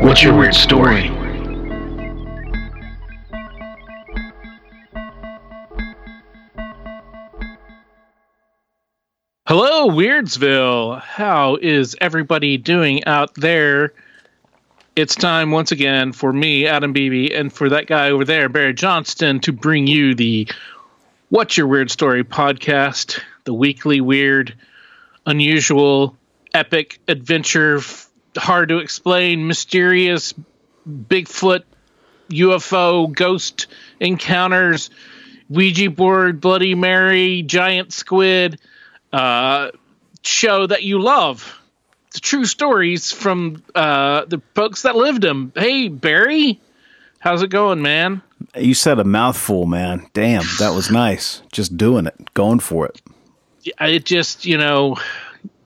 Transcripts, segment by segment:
what's your weird story? Hello, Weirdsville. How is everybody doing out there? It's time once again for me, Adam Beebe, and for that guy over there, Barry Johnston, to bring you the What's Your Weird Story podcast, the weekly weird, unusual, epic adventure, hard to explain, mysterious, Bigfoot, UFO, ghost encounters, Ouija board, Bloody Mary, giant squid uh, show that you love. The true stories from uh, the folks that lived them. Hey, Barry, how's it going, man? You said a mouthful, man. Damn, that was nice. Just doing it, going for it. It just, you know,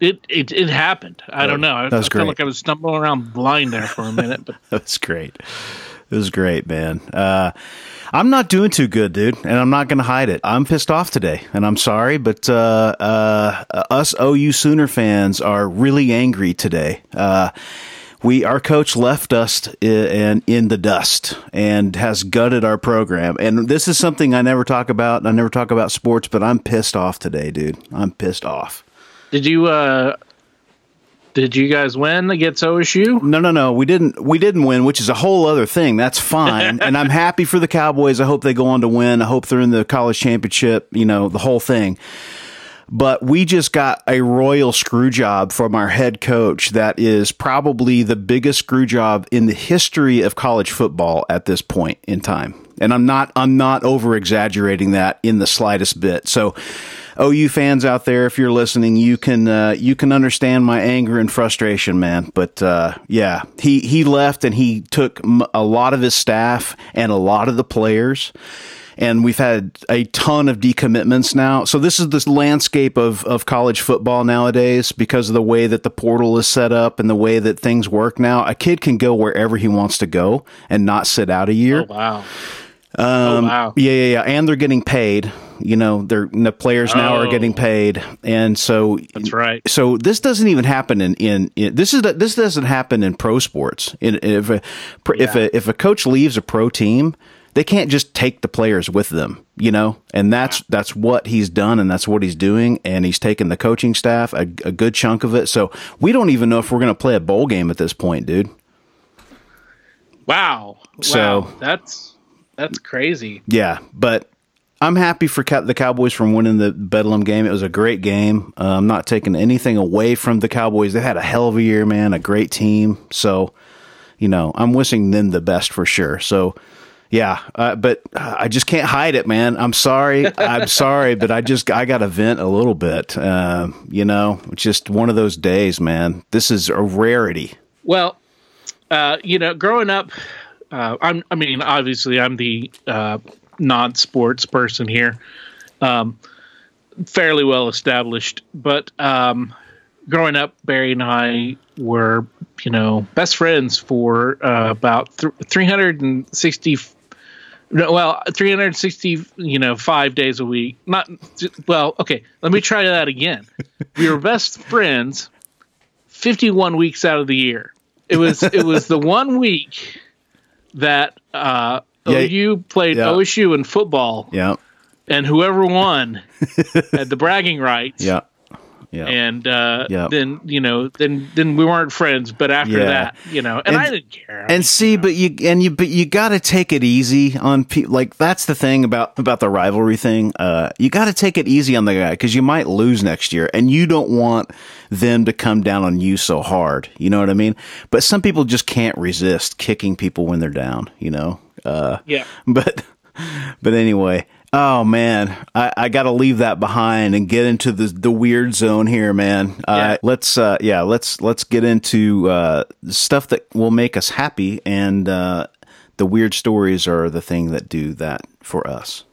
it it, it happened. I don't know. I, That was I great. felt like I was stumbling around blind there for a minute, but That's great. It was great, man. Uh, I'm not doing too good, dude, and I'm not going to hide it. I'm pissed off today, and I'm sorry, but uh, uh, us OU Sooner fans are really angry today. Uh, we our coach left us i- in in the dust and has gutted our program. And this is something I never talk about. I never talk about sports, but I'm pissed off today, dude. I'm pissed off. Did you uh did you guys win against OSU? No, no, no. We didn't. We didn't win, which is a whole other thing. That's fine, and I'm happy for the Cowboys. I hope they go on to win. I hope they're in the college championship. You know, the whole thing. But we just got a royal screw job from our head coach. That is probably the biggest screw job in the history of college football at this point in time. And I'm not. I'm not over exaggerating that in the slightest bit. So. OU fans out there, if you're listening, you can uh, you can understand my anger and frustration, man. But uh, yeah, he he left and he took a lot of his staff and a lot of the players, and we've had a ton of decommitments now. So this is this landscape of of college football nowadays because of the way that the portal is set up and the way that things work now. A kid can go wherever he wants to go and not sit out a year. Oh wow. oh wow. Yeah, yeah, yeah. And they're getting paid. You know, they're the players now are Oh. getting paid, and so That's right. So this doesn't even happen in in, in this is this doesn't happen in pro sports. In, if a if a if a coach leaves a pro team, they can't just take the players with them. You know, and that's that's what he's done, and that's what he's doing, and he's taken the coaching staff a, a good chunk of it. So we don't even know if we're going to play a bowl game at this point, dude. Wow. So- wow. that's that's crazy. Yeah, but I'm happy for the Cowboys from winning the Bedlam game. It was a great game. Uh, I'm not taking anything away from the Cowboys. They had a hell of a year, man. A great team. So, you know, I'm wishing them the best for sure. So, yeah, uh, but I just can't hide it, man. I'm sorry. I'm sorry, but I just I got to vent a little bit. Uh, you know, just one of those days, man. This is a rarity. Well, uh, you know, growing up, uh. I mean, obviously, I'm the uh, non-sports person here, um, fairly well established. But um, growing up, Barry and I were, you know, best friends for uh, about th- 360. No, well, 360, you know, five days a week. Not well. Okay, let me try that again. We were best friends 51 weeks out of the year. It was it was the one week that uh, Yeah. OU played Yeah. OSU in football, Yeah, and whoever won had the bragging rights. yeah, yeah. And uh, Yeah. then you know, then then we weren't friends. But after Yeah. that, you know, and, And- I didn't care. And see, but you and you, but you got to take it easy on people. Like that's the thing about about the rivalry thing. Uh, you got to take it easy on the guy because you might lose next year, and you don't want them to come down on you so hard. You know what I mean? But some people just can't resist kicking people when they're down. You know. Uh, yeah, but but anyway, Oh man, I, I got to leave that behind and get into the the weird zone here, man. Uh, let's uh, yeah, let's let's get into uh, stuff that will make us happy, and uh, the weird stories are the thing that do that for us.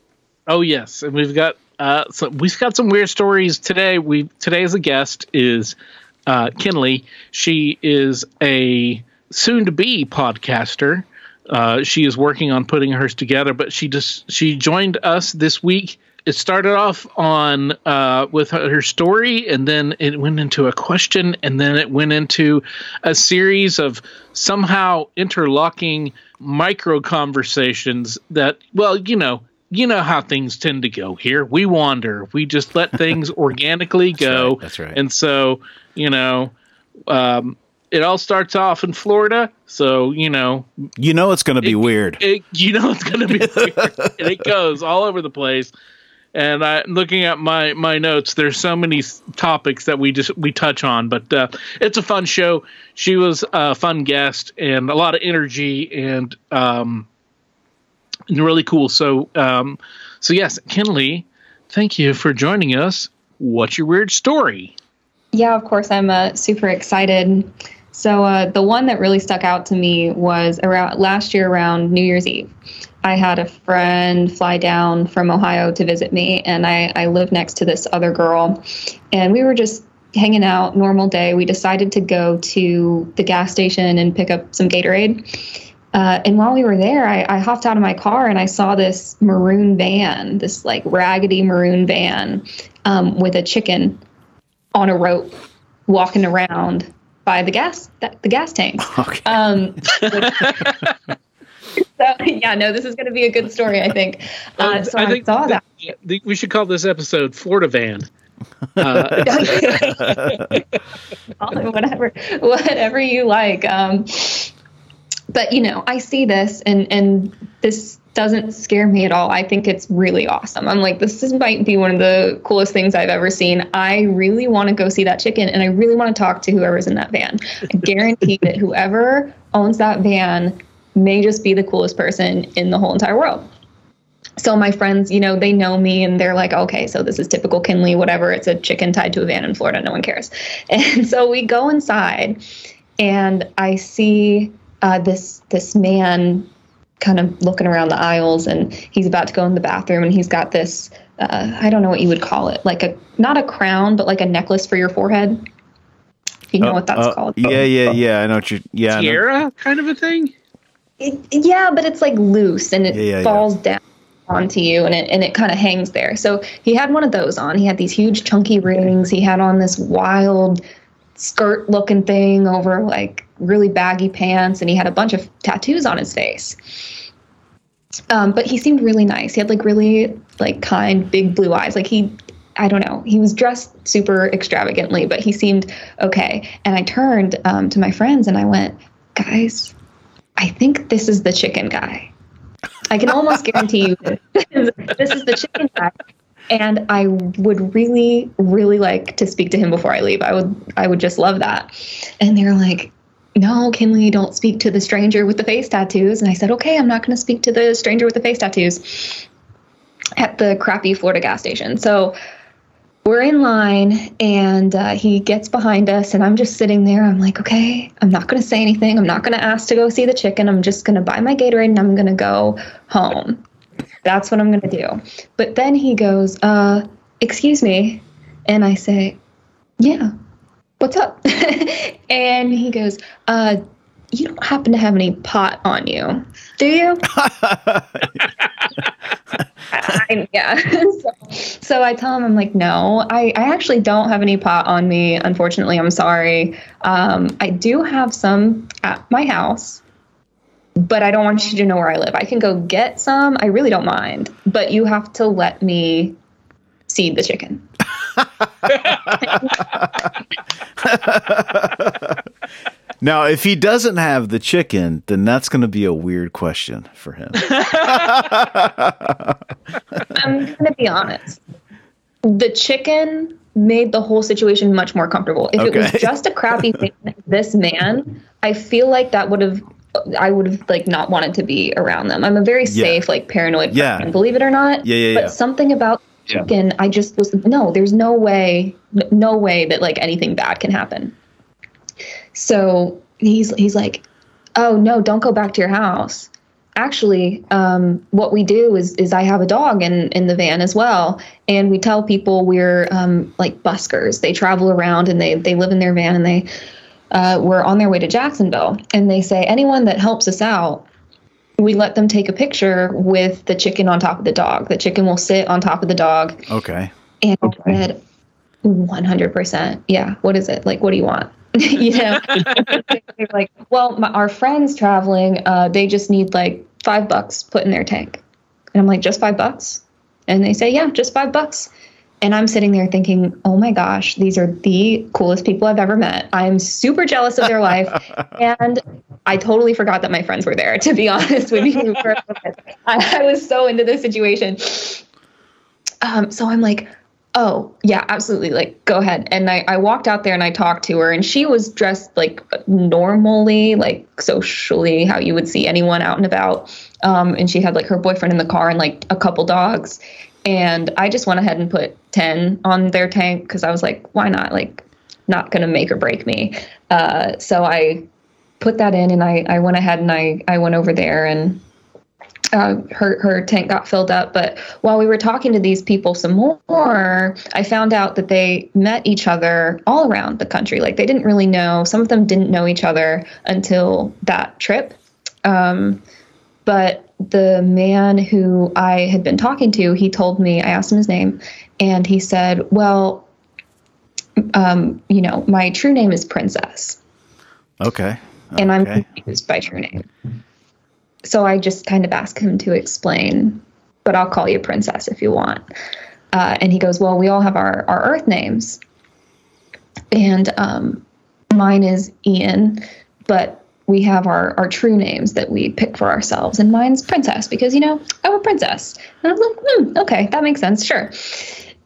Oh yes, and we've got uh, so we've got some weird stories today. We today's a guest is uh, Kinley. She is a soon-to-be podcaster. Uh, she is working on putting hers together, but she just she joined us this week. It started off on uh, with her story, and then it went into a question, and then it went into a series of somehow interlocking micro conversations that, well, you know, you know how things tend to go here. We wander. We just let things organically go. right, that's right. And so, you know, um, it all starts off in Florida. So, you know, You know it's going to be weird. it, you know it's going to be weird. and it goes all over the place. And I, looking at my my notes, there's so many topics that we just we touch on, but uh, it's a fun show. She was a fun guest and a lot of energy and um, and really cool. So um, so yes, Kinley, thank you for joining us. What's your weird story? Yeah, of course, I'm uh, super excited. So uh, the one that really stuck out to me was around last year around New Year's Eve. I had a friend fly down from Ohio to visit me, and I, I live next to this other girl, and we were just hanging out, normal day. We decided to go to the gas station and pick up some Gatorade. Uh, and while we were there, I, I hopped out of my car and I saw this maroon van, this like raggedy maroon van um, with a chicken on a rope walking around by the gas the gas tanks. Okay. Um, so yeah, no, this is going to be a good story, I think. Uh, so I, saw that. yeah, the- we should call this episode Florida Van. Uh, whatever, whatever you like. Um, but you know, I see this, and and this doesn't scare me at all. I think it's really awesome. I'm like, this is, might be one of the coolest things I've ever seen. I really want to go see that chicken, and I really want to talk to whoever's in that van. I guarantee that whoever owns that van may just be the coolest person in the whole entire world. So my friends, you know, they know me and they're like, okay, so this is typical Kinley, whatever. It's a chicken tied to a van in Florida. No one cares. And so we go inside, and I see uh, this this man kind of looking around the aisles, and he's about to go in the bathroom, and he's got this. Uh, I don't know what you would call it, like a not a crown, but like a necklace for your forehead. If you know what that's Uh, called. Yeah, yeah, yeah. I know what you. Yeah, I know- Tiara kind of a thing. It, yeah, but it's like loose and it Yeah, yeah, yeah. falls down onto you and it and it kind of hangs there. So he had one of those on. He had these huge chunky rings. He had on this wild skirt looking thing over like really baggy pants and he had a bunch of tattoos on his face. Um, but he seemed really nice. He had like really like kind big blue eyes. Like he I don't know. He was dressed super extravagantly, but he seemed okay. And I turned um, to my friends and I went, guys, I think this is the chicken guy. I can almost guarantee you this this is the chicken guy. And I would really, really like to speak to him before I leave. I would, I would just love that. And they're like, "No, Kinley, don't speak to the stranger with the face tattoos." And I said, "Okay, I'm not going to speak to the stranger with the face tattoos." At the crappy Florida gas station. So we're in line and uh, he gets behind us and i'm just sitting there i'm like okay i'm not going to say anything i'm not going to ask to go see the chicken i'm just going to buy my gatorade and i'm going to go home that's what i'm going to do but then he goes uh excuse me and i say yeah what's up and he goes uh you don't happen to have any pot on you do you I, yeah. so, so I tell him, I'm like, no, I, I actually don't have any pot on me. Unfortunately, I'm sorry. Um, I do have some at my house, but I don't want you to know where I live. I can go get some. I really don't mind, but you have to let me seed the chicken. Now, if he doesn't have the chicken, then that's going to be a weird question for him. I'm going to be honest. The chicken made the whole situation much more comfortable. If it was just a crappy thing, this man, I feel like that would have I would have like not wanted to be around them. I'm a very Yeah. safe, like paranoid Yeah. person, believe it or not. Yeah, yeah, yeah. But something about Yeah. chicken, I just was no. There's no way, no way that like anything bad can happen. So he's he's like, oh no, don't go back to your house. Actually, um, what we do is is I have a dog in in the van as well, and we tell people we're um, like buskers. They travel around and they they live in their van and they uh, were on their way to Jacksonville, and they say anyone that helps us out, we let them take a picture with the chicken on top of the dog. The chicken will sit on top of the dog, Okay. and I said, 100%. Yeah. What is it? Like, what do you want? you know, they're like, well, my, our friends traveling, uh, they just need like five bucks put in their tank. And I'm like, just five bucks? And they say, yeah, just five bucks. And I'm sitting there thinking, oh my gosh, these are the coolest people I've ever met. I'm super jealous of their life. and I totally forgot that my friends were there, to be honest with you. For a moment. I, I was so into this situation. Um, so I'm like, oh, yeah, absolutely. Like, go ahead. And I, I walked out there and I talked to her, and she was dressed like normally, like socially, how you would see anyone out and about. Um, and she had like her boyfriend in the car and like a couple dogs. And I just went ahead and put 10 on their tank because I was like, why not? Like, not going to make or break me. Uh, so I put that in and I, I went ahead and I, I went over there and uh, her her tank got filled up. But while we were talking to these people some more, I found out that they met each other all around the country. Like they didn't really know. Some of them didn't know each other until that trip. Um, but the man who I had been talking to, he told me. I asked him his name, and he said, "Well, um, you know, my true name is Princess." Okay. and I'm Okay. confused by true name. So I just kind of ask him to explain, but I'll call you princess if you want. Uh, and he goes, Well, we all have our, our Earth names. And um, mine is Ian, but we have our, our true names that we pick for ourselves. And mine's Princess because, you know, I'm a princess. And I'm like, hmm, okay, that makes sense. Sure.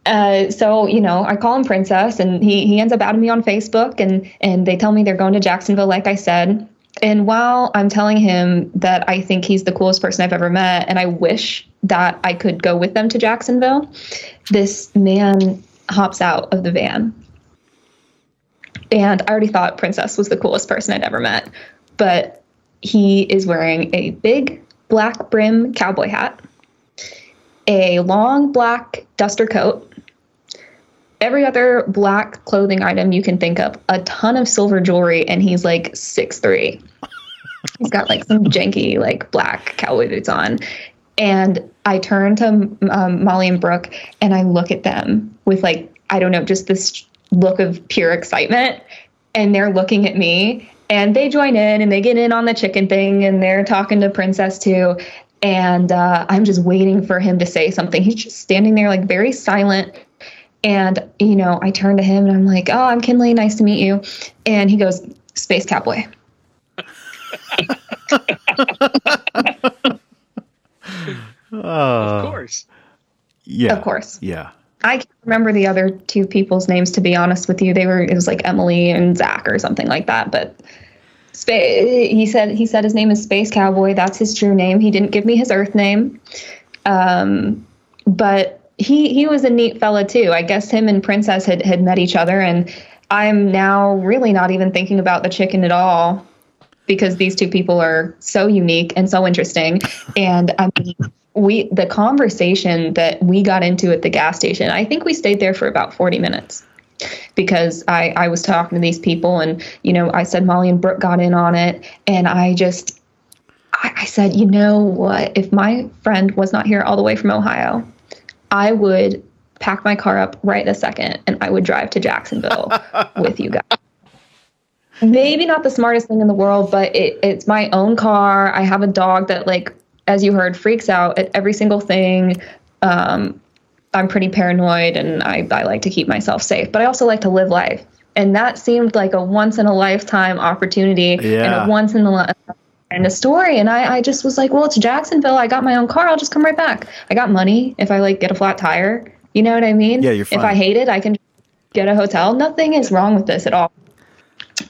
Uh, so you know, I call him Princess, and he he ends up adding me on Facebook, and and they tell me they're going to Jacksonville, like I said. And while I'm telling him that I think he's the coolest person I've ever met, and I wish that I could go with them to Jacksonville, this man hops out of the van. And I already thought Princess was the coolest person I'd ever met, but he is wearing a big black brim cowboy hat, a long black duster coat, every other black clothing item you can think of, a ton of silver jewelry, and he's like six three. he's got like some janky like black cowboy boots on. And I turn to um, Molly and Brooke and I look at them with like, I don't know, just this look of pure excitement. And they're looking at me and they join in and they get in on the chicken thing and they're talking to Princess too. And uh, I'm just waiting for him to say something. He's just standing there like very silent. And, you know, I turn to him and I'm like, oh, I'm Kinley. Nice to meet you. And he goes, Space Cowboy. Uh, of course. yeah. Of course. Yeah. I can't remember the other two people's names to be honest with you. They were it was like Emily and Zach or something like that. But Spa- he said he said his name is Space Cowboy. That's his true name. He didn't give me his Earth name, um, but he he was a neat fella too. I guess him and Princess had had met each other, and I'm now really not even thinking about the chicken at all because these two people are so unique and so interesting. And I mean, we the conversation that we got into at the gas station, I think we stayed there for about 40 minutes because I, I was talking to these people and, you know, I said Molly and Brooke got in on it. And I just, I, I said, you know what? If my friend was not here all the way from Ohio, I would pack my car up right a second and I would drive to Jacksonville with you guys maybe not the smartest thing in the world, but it, it's my own car. I have a dog that, like, as you heard, freaks out at every single thing. Um, I'm pretty paranoid and I, I like to keep myself safe, but I also like to live life. And that seemed like a once in a lifetime opportunity and Yeah. a once in a and a story. And I, I just was like, well, it's Jacksonville. I got my own car. I'll just come right back. I got money if I like get a flat tire. You know what I mean? Yeah, you're fine. If I hate it, I can get a hotel. Nothing is wrong with this at all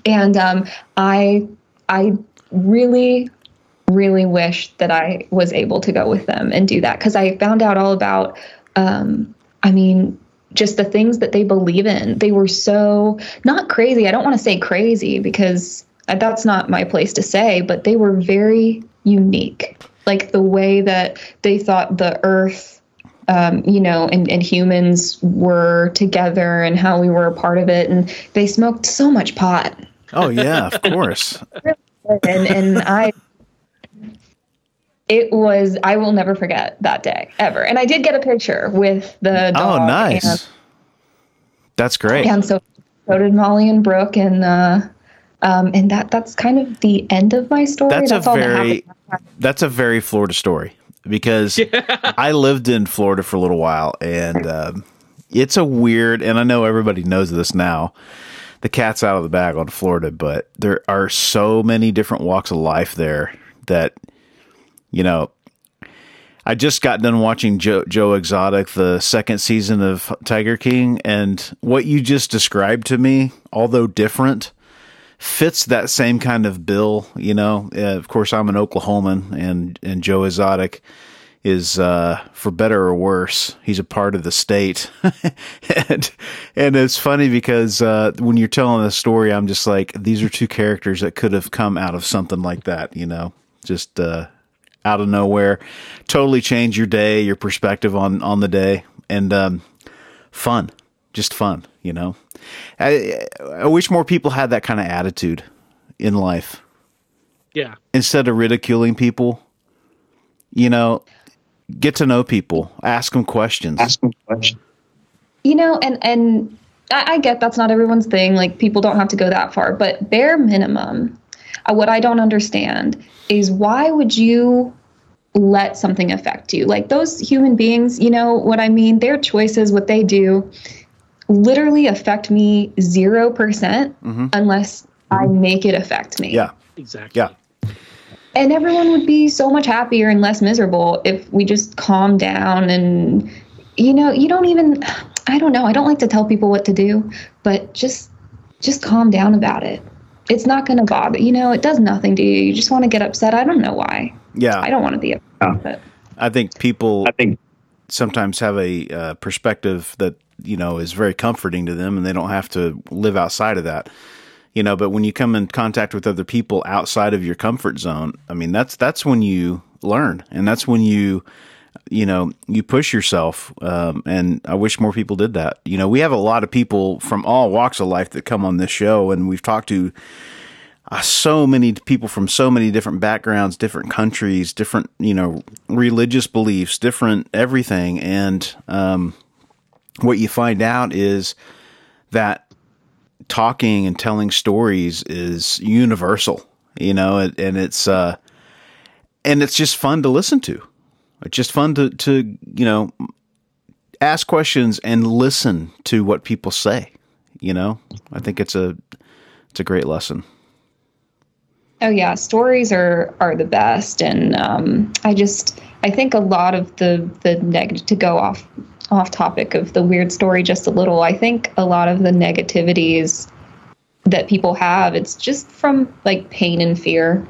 and um, I I really, really wish that I was able to go with them and do that because I found out all about, um, I mean, just the things that they believe in. They were so not crazy. I don't want to say crazy because that's not my place to say, but they were very unique. Like the way that they thought the earth, um, you know, and, and humans were together and how we were a part of it. And they smoked so much pot. Oh, yeah, of course. and, and I, it was, I will never forget that day ever. And I did get a picture with the dog. Oh, nice. And, That's great. and so, so did Molly and Brooke. And, uh, um, and that that's kind of the end of my story. That's, that's a all very that that's a very Florida story because I lived in Florida for a little while and um, it's a weird and I know everybody knows this now. The cat's out of the bag on Florida, but there are so many different walks of life there that you know. I just got done watching Joe, Joe Exotic, the second season of Tiger King, and what you just described to me, although different, fits that same kind of bill. You know, uh, of course, I'm an Oklahoman, and and Joe Exotic is, uh, for better or worse, he's a part of the state, and and it's funny because uh, when you're telling the story, I'm just like, these are two characters that could have come out of something like that. You know, just uh, out of nowhere, totally change your day, your perspective on on the day, and um, fun, just fun. You know. I, I wish more people had that kind of attitude in life Yeah. instead of ridiculing people. You know, get to know people, ask them questions. Ask them questions. You know, and and I, I get that's not everyone's thing. Like people don't have to go that far, but bare minimum, uh, what I don't understand is why would you let something affect you? Like those human beings, you know what I mean? Their choices, what they do, literally affect me 0% unless I make it affect me. yeah, Exactly. yeah, And everyone would be so much happier and less miserable if we just calm down and, you know, you don't even, I don't know, I don't like to tell people what to do, but just, just calm down about it. It's not going to bother, you know, it does nothing to you. You just want to get upset. I don't know why. yeah. I don't want to be upset. But I think people I think sometimes have a uh, perspective that you know is very comforting to them, and they don't have to live outside of that. You know, but when you come in contact with other people outside of your comfort zone, I mean, that's that's when you learn, and that's when you you know you push yourself um, and i wish more people did that you know we have a lot of people from all walks of life that come on this show and we've talked to uh, so many people from so many different backgrounds, different countries, different you know religious beliefs, different everything, and um, what you find out is that talking and telling stories is universal, you know, and, and it's uh, and it's just fun to listen to. It's just fun to to you know ask questions and listen to what people say. You know, I think it's a it's a great lesson. Oh yeah, stories are are the best, and um, I just I think a lot of the the negative to go off off topic of the weird story just a little. I think a lot of the negativities that people have it's just from like pain and fear,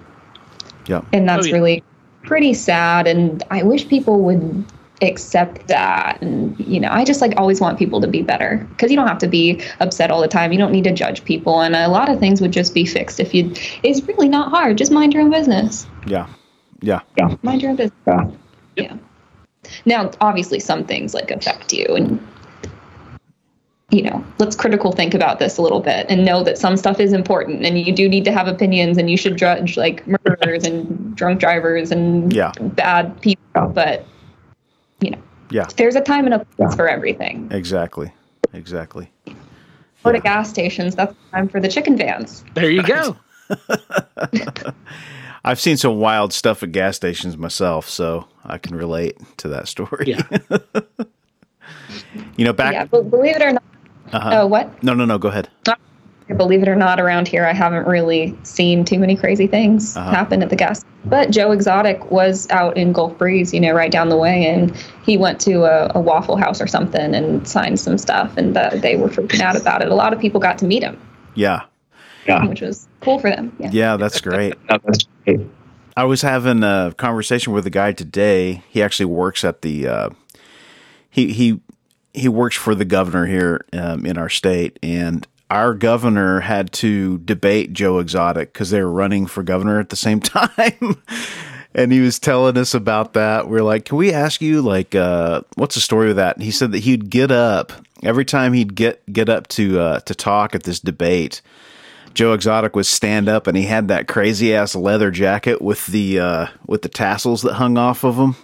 Yeah. and that's Oh, yeah. really pretty sad. And I wish people would accept that and you know i just like always want people to be better because you don't have to be upset all the time you don't need to judge people and a lot of things would just be fixed if you it's really not hard just mind your own business Yeah. Yeah. Yeah. Mind your own business yeah now obviously some things like affect you and you know let's critical think about this a little bit and know that some stuff is important and you do need to have opinions and you should judge like murderers and drunk drivers and Yeah. bad people but you know Yeah. there's a time and a place for everything Exactly. Exactly. or to gas stations that's the time for the chicken vans There you go. I've seen some wild stuff at gas stations myself, so I can relate to that story. Yeah. you know, back. yeah but believe it or not Uh-huh. oh what No, no, no. Go ahead. believe it or not, around here, I haven't really seen too many crazy things Uh-huh. happen at the gas. But Joe Exotic was out in Gulf Breeze, you know, right down the way, and he went to a, a Waffle House or something and signed some stuff, and uh, they were freaking out about it. A lot of people got to meet him, Yeah. yeah, which was cool for them. Yeah. Yeah, that's great. I was having a conversation with a guy today. He actually works at the uh, he he he works for the governor here um, in our state, and our governor had to debate Joe Exotic because they were running for governor at the same time. and he was telling us about that. We are like, "Can we ask you like uh, what's the story with that?" And he said that he'd get up every time he'd get get up to uh, to talk at this debate. Joe Exotic was stand up and he had that crazy ass leather jacket with the uh, with the tassels that hung off of him.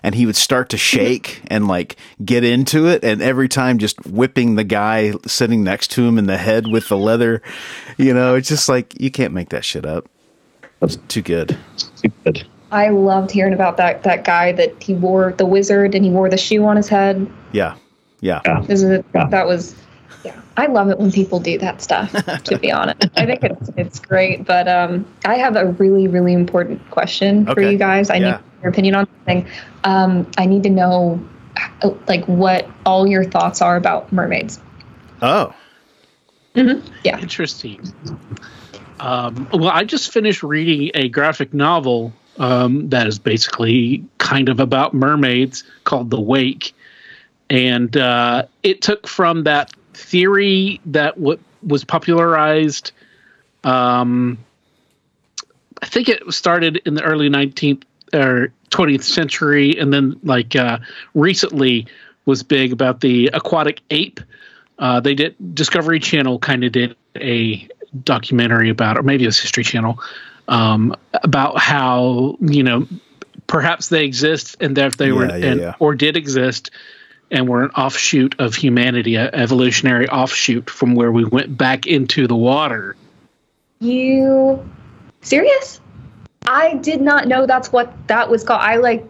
And he would start to shake and like get into it. And every time just whipping the guy sitting next to him in the head with the leather you know it's just like you can't make that shit up. That's too good. Too good. I loved hearing about that that guy that he wore the wizard and he wore the shoe on his head. Yeah. Yeah, yeah. yeah. that was yeah i love it when people do that stuff to be honest i think it's it's great but um i have a really really important question okay. for you guys i yeah. need your opinion on something. Um, I need to know, like, what all your thoughts are about mermaids. Oh. Mm-hmm. Yeah. Interesting. Um, well, I just finished reading a graphic novel um, that is basically kind of about mermaids called The Wake. And uh, it took from that theory that w- was popularized. Um, I think it started in the early 19th or 20th century, and then like uh, recently was big about the aquatic ape. Uh, they did Discovery Channel kind of did a documentary about, or maybe it was History Channel, um, about how you know perhaps they exist and that they yeah, were yeah, and, yeah. or did exist and we're an offshoot of humanity, an evolutionary offshoot from where we went back into the water. You serious? I did not know that's what that was called. I like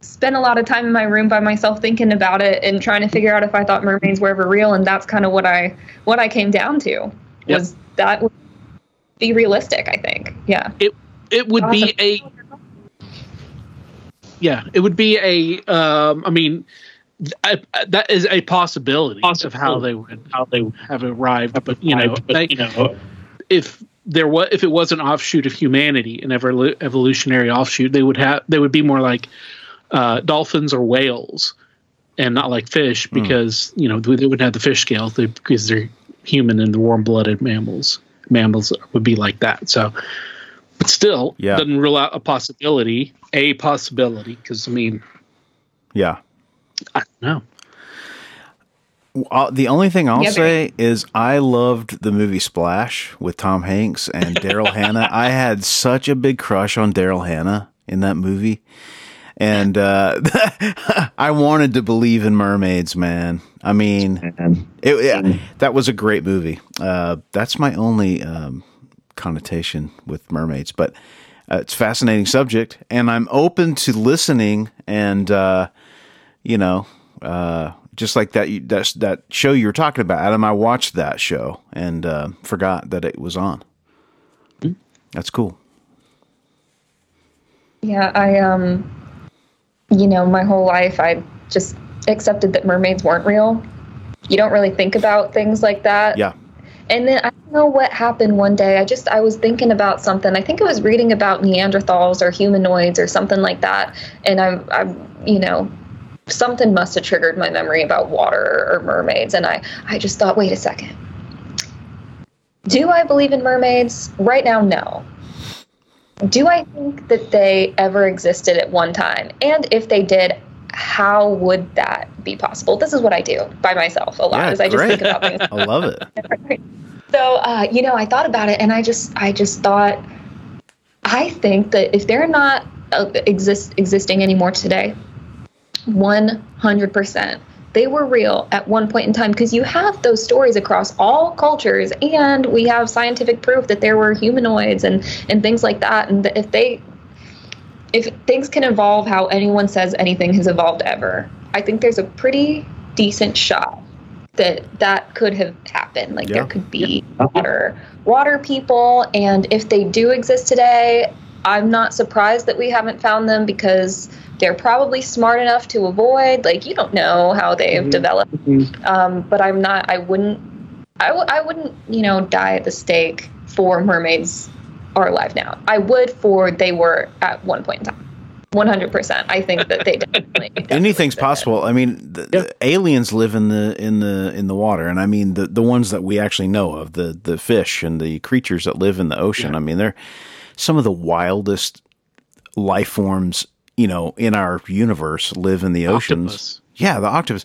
spent a lot of time in my room by myself thinking about it and trying to figure out if I thought mermaids were ever real, and that's kind of what I what I came down to was yep. that would be realistic. I think, yeah. It it would awesome. be a yeah, it would be a. Um, I mean, I, that is a possibility, of how they would how they would have arrived. But you know, they, you know, if there was if it was an offshoot of humanity, an ever evolutionary offshoot, they would have they would be more like uh, dolphins or whales, and not like fish hmm. because mm. you know they wouldn't have the fish scales because they're human and the warm blooded mammals. Mammals would be like that. So, but still, yeah. doesn't rule out a possibility. A possibility because I mean, yeah, I don't know. Uh, the only thing I'll yeah, say is I loved the movie Splash with Tom Hanks and Daryl Hannah. I had such a big crush on Daryl Hannah in that movie. And uh, I wanted to believe in mermaids, man. I mean, it, it, that was a great movie. Uh, that's my only um, connotation with mermaids, but uh, it's a fascinating subject, and I'm open to listening and, uh, you know, uh, just like that that that show you were talking about, Adam. I watched that show and uh, forgot that it was on. Mm-hmm. That's cool. Yeah, I um, you know, my whole life I just accepted that mermaids weren't real. You don't really think about things like that. Yeah. And then I don't know what happened one day. I just I was thinking about something. I think I was reading about Neanderthals or humanoids or something like that. And I'm I'm you know something must have triggered my memory about water or mermaids and i i just thought wait a second. Do i believe in mermaids? Right now no. Do i think that they ever existed at one time? And if they did how would that be possible? This is what i do by myself a lot yeah, is i just think about things. I love it. So uh, you know i thought about it and i just i just thought i think that if they're not uh, exist existing anymore today 100%. They were real at one point in time because you have those stories across all cultures, and we have scientific proof that there were humanoids and, and things like that. And if they, if things can evolve how anyone says anything has evolved ever, I think there's a pretty decent shot that that could have happened. Like yeah. there could be yeah. water, water people, and if they do exist today, I'm not surprised that we haven't found them because they're probably smart enough to avoid. Like you don't know how they've mm-hmm. developed, mm-hmm. Um, but I'm not. I wouldn't. I w- I wouldn't. You know, die at the stake for mermaids are alive now. I would for they were at one point in time. One hundred percent. I think that they definitely. definitely Anything's did. possible. I mean, the, the aliens live in the in the in the water, and I mean the the ones that we actually know of, the the fish and the creatures that live in the ocean. I mean, they're some of the wildest life forms. You know, in our universe, live in the oceans. Octopus. Yeah, the octopus.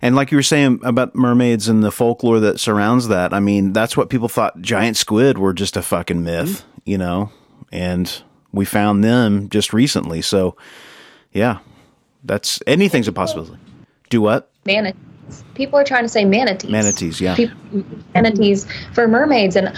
And like you were saying about mermaids and the folklore that surrounds that, I mean, that's what people thought giant squid were just a fucking myth, mm-hmm. you know? And we found them just recently. So, yeah, that's anything's a possibility. Do what? manatees. People are trying to say manatees. Manatees, yeah. People, manatees for mermaids, and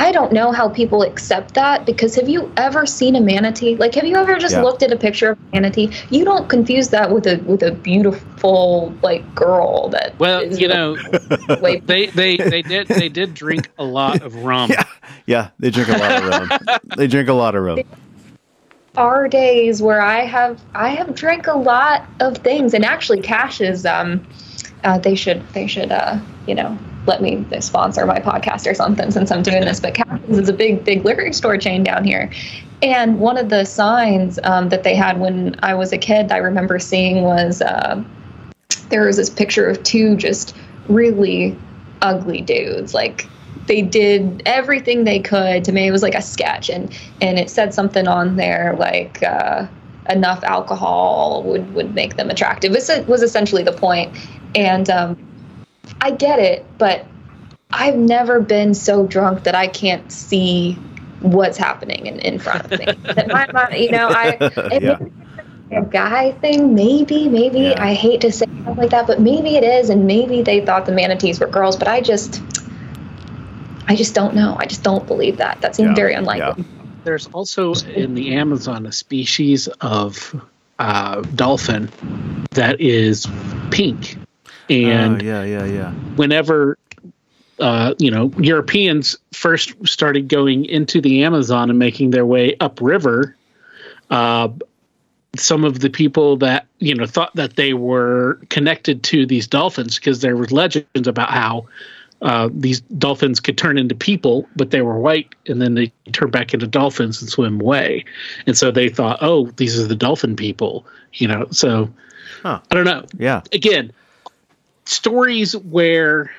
I don't know how people accept that because have you ever seen a manatee? Like, have you ever just Yeah. looked at a picture of a manatee? You don't confuse that with a with a beautiful like girl that. Well, is you know, way they they they did they did drink a lot of rum. Yeah, yeah, they drink a lot of rum. they drink a lot of rum. are days where I have I have drank a lot of things, and actually, Cash is um, uh, they should they should uh, you know let me sponsor my podcast or something since I'm doing this. But Cash is a big big liquor store chain down here, and one of the signs um, that they had when I was a kid, I remember seeing was uh, there was this picture of two just really ugly dudes like they did everything they could to me. it was like a sketch and and it said something on there like uh, enough alcohol would would make them attractive this was essentially the point and um, i get it but i've never been so drunk that i can't see what's happening in, in front of me that my, my, you know i it Yeah. a guy thing maybe maybe Yeah. i hate to say stuff like that but maybe it is and maybe they thought the manatees were girls but i just I just don't know. I just don't believe that. That seems Yeah, very unlikely. There's also in the Amazon a species of uh, dolphin that is pink, and oh, yeah, yeah, yeah. whenever uh, you know Europeans first started going into the Amazon and making their way upriver, uh, some of the people that you know thought that they were connected to these dolphins because there was legends about how uh, these dolphins could turn into people, but they were white, and then they turn back into dolphins and swim away. And so they thought, oh, these are the dolphin people, you know. So Huh. I don't know Yeah. again stories where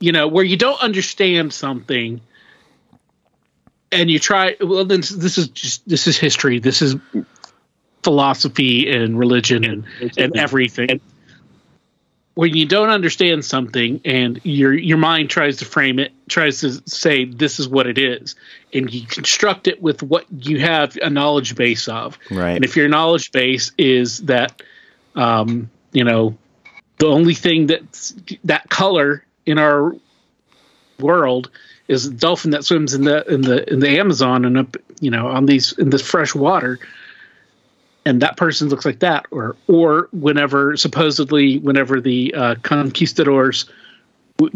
you know where you don't understand something and you try well then this is just this is history. This is philosophy and religion and, and everything. When you don't understand something and your your mind tries to frame it tries to say this is what it is and you construct it with what you have a knowledge base of. Right. and if your knowledge base is that um, you know the only thing that's that color in our world is a dolphin that swims in the in the in the Amazon and up you know on these in this fresh water. And that person looks like that or or whenever supposedly whenever the uh, conquistadors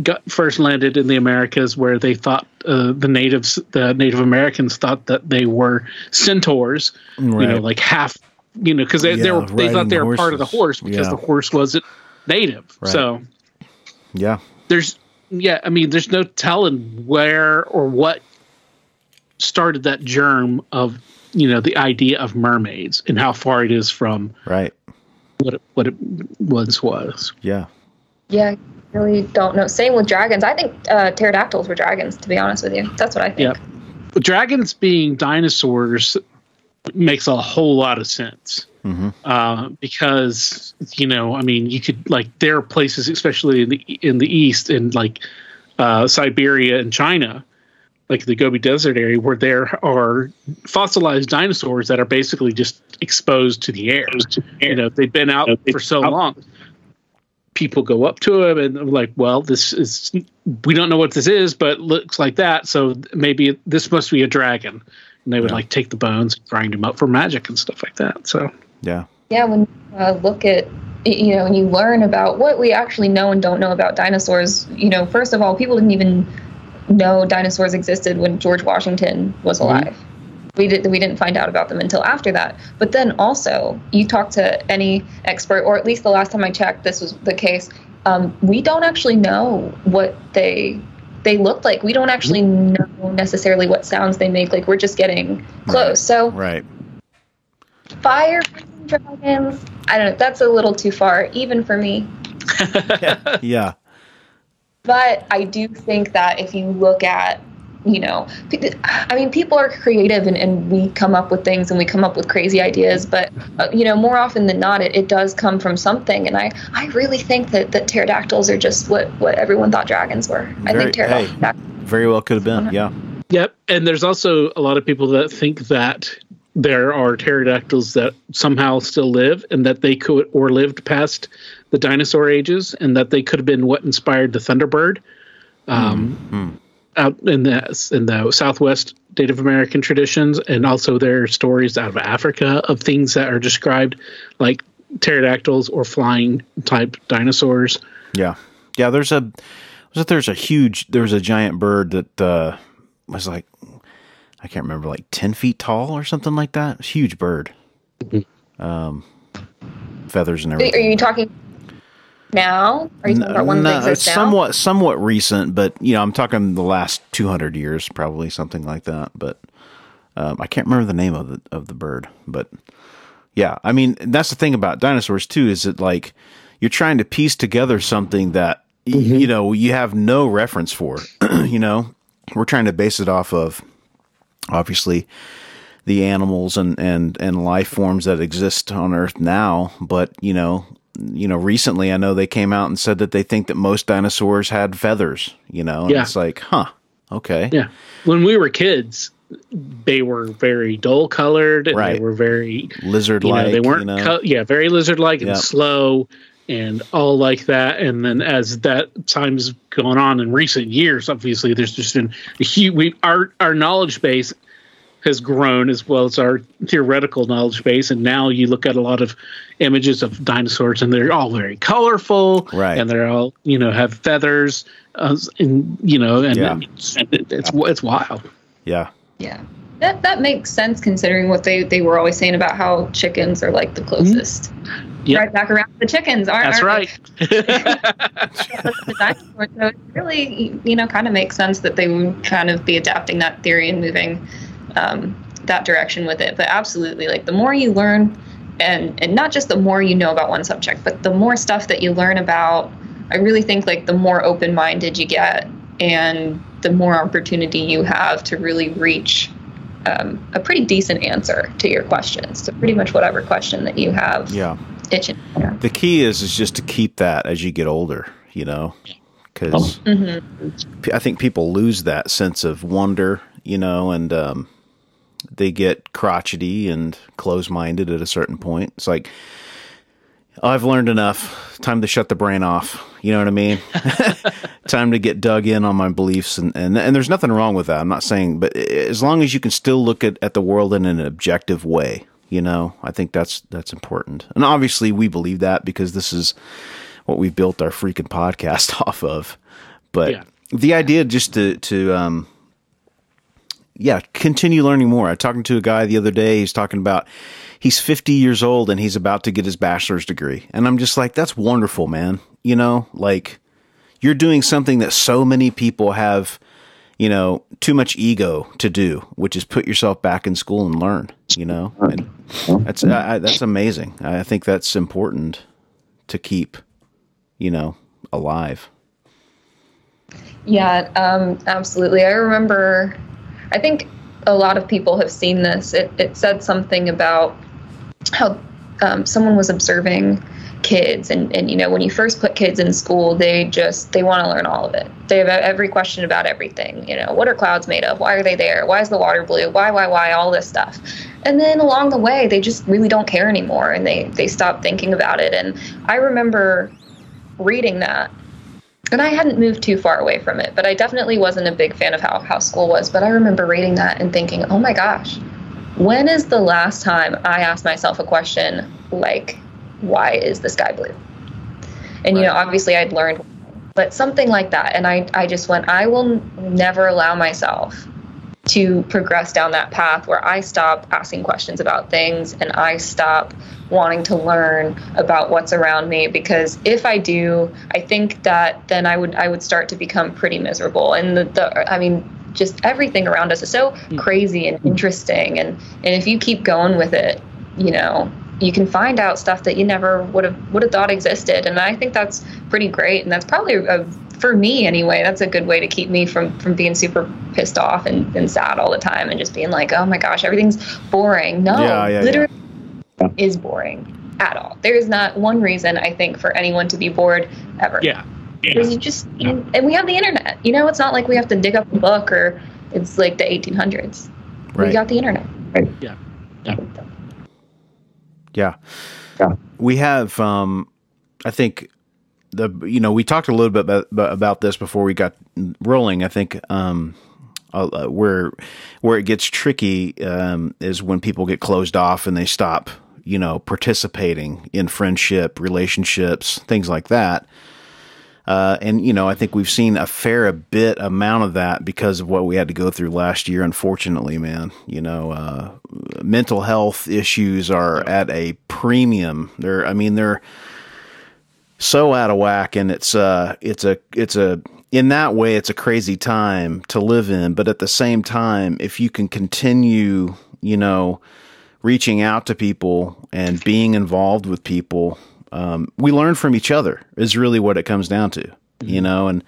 got first landed in the Americas where they thought uh, the natives the Native Americans thought that they were centaurs you know like half you know because they, they were they thought they were part of the horse because Yeah. the horse wasn't native Right. so Yeah. there's yeah i mean there's no telling where or what started that germ of you know the idea of mermaids and how far it is from Right. what it, what it once was Yeah. Yeah, I really don't know. Same with dragons. I think uh, pterodactyls were dragons. To be honest with you, that's what I think. yeah dragons being dinosaurs makes a whole lot of sense. Mhm. uh, because you know i mean you could like there are places especially in the in the east in like uh, siberia and china like the gobi desert area where there are fossilized dinosaurs that are basically just exposed to the air. You know they've been out for so long people go up to them and like well this is we don't know what this is but looks like that so maybe this must be a dragon and they would like take the bones grind them up for magic and stuff like that so Yeah. Yeah, when you uh, look at you know, when you learn about what we actually know and don't know about dinosaurs. You know, first of all, people didn't even know dinosaurs existed when George Washington was alive. We did we didn't find out about them until after that. But then also, you talk to any expert, or at least the last time I checked, this was the case. Um, we don't actually know what they they look like. We don't actually know necessarily what sounds they make. Like we're just getting close. So Right. fire dragons. I don't know. That's a little too far, even for me. Yeah. But I do think that if you look at, you know, I mean, people are creative and, and we come up with things and we come up with crazy ideas. But, uh, you know, more often than not, it, it does come from something. And I, I really think that, that pterodactyls are just what, what everyone thought dragons were. I think pterodactyls. hey. Very well could have been. Yeah. Yep. And there's also a lot of people that think that there are pterodactyls that somehow still live and that they could or lived past the dinosaur ages and that they could have been what inspired the Thunderbird. Um, Out in the in the Southwest Native American traditions, and also there are stories out of Africa of things that are described like pterodactyls or flying type dinosaurs. Yeah. Yeah. There's a, was it, there's a huge, there's a giant bird that, uh, was like, I can't remember, like 10 feet tall or something like that. Huge bird. Um, feathers and everything. Are you talking now? Are you talking about one No, that it's exists now? somewhat somewhat recent, but you know, I'm talking the last 200 years, probably something like that. But um, I can't remember the name of the of the bird. But yeah, I mean, that's the thing about dinosaurs too, is that like you're trying to piece together something that y- you know you have no reference for. you know, we're trying to base it off of obviously the animals and, and, and life forms that exist on Earth now. But you know, you know, recently I know they came out and said that they think that most dinosaurs had feathers. You know, and Yeah. it's like, huh, okay, Yeah. When we were kids, they were very dull colored and Right. they were very lizard you know, like. they weren't you know? co- yeah, very lizard like and Yep. slow and all like that. And then as that time's gone on in recent years, obviously there's just been a huge we our our knowledge base has grown as well as our theoretical knowledge base. And now you look at a lot of images of dinosaurs and they're all very colorful. Right. And they're all, you know, have feathers. Uh, and you know, and Yeah. it's, it's it's wild. yeah, Yeah. That that makes sense considering what they, they were always saying about how chickens are like the closest. Yep. Right back around the chickens, aren't That's aren't right. they? The dinosaurs. So it really, you know, kind of makes sense that they would kind of be adapting that theory and moving um, that direction with it. But absolutely, like the more you learn, and and not just the more you know about one subject, but the more stuff that you learn about, I really think like the more open minded you get, and the more opportunity you have to really reach um, a pretty decent answer to your questions, to pretty much whatever question that you have yeah. itching. Yeah. The key is is just to keep that as you get older. You know, because Mm-hmm. I think people lose that sense of wonder. You know, and um, they get crotchety and close minded at a certain point. It's like. I've learned enough. Time to shut the brain off. You know what I mean? Time to get dug in on my beliefs, and, and and there's nothing wrong with that. I'm not saying, but as long as you can still look at, at the world in an objective way, you know, I think that's that's important. And obviously, we believe that because this is what we've built our freaking podcast off of. But Yeah. the idea just to to um, yeah, continue learning more. I was talking to a guy the other day. He's talking about he's 50 years old and he's about to get his bachelor's degree. And I'm just like, that's wonderful, man. You know, like you're doing something that so many people have, you know, too much ego to do, which is put yourself back in school and learn, you know, and that's, I- that's amazing. I think that's important to keep, you know, alive. Yeah, um, absolutely. I remember, I think a lot of people have seen this. It, it said something about how um, someone was observing kids and, and you know when you first put kids in school they just they want to learn all of it. They have every question about everything you know what are clouds made of? Why are they there? Why is the water blue? Why why why? All this stuff. And then along the way they just really don't care anymore and they they stop thinking about it. And i remember reading that and I hadn't moved too far away from it, but I definitely wasn't a big fan of how, how school was. But I remember reading that and thinking, oh my gosh, when is the last time I asked myself a question like, why is the sky blue? And, you know, obviously I'd learned, but something like that. And I, I just went, I will never allow myself to progress down that path where I stop asking questions about things and I stop wanting to learn about what's around me. Because if I do, I think that then I would I would start to become pretty miserable. And the, the I mean just everything around us is so hmm. crazy and interesting. And and if you keep going with it, you know, you can find out stuff that you never would have would have thought existed. And I think that's pretty great. And that's probably a for me anyway, that's a good way to keep me from from being super pissed off and, and sad all the time and just being like, oh my gosh, everything's boring. No, Yeah, yeah, literally is boring at all. There is not one reason I think for anyone to be bored ever. Yeah. Because you just and, and we have the internet. You know, it's not like we have to dig up a book or it's like the 1800s. Right. We got the internet. Right. Yeah. Yeah. Yeah. We have, um, I think, the you know we talked a little bit about, about this before we got rolling. I think um, uh, where where it gets tricky um, is when people get closed off and they stop, you know, participating in friendship, relationships, things like that. Uh, and you know, I think we've seen a fair bit amount of that because of what we had to go through last year. Unfortunately, man, you know, uh, mental health issues are at a premium. They're, I mean, they're so out of whack, and it's uh, it's a, it's a, in that way, it's a crazy time to live in. But at the same time, if you can continue, you know, reaching out to people and being involved with people um, we learn from each other is really what it comes down to, you know, and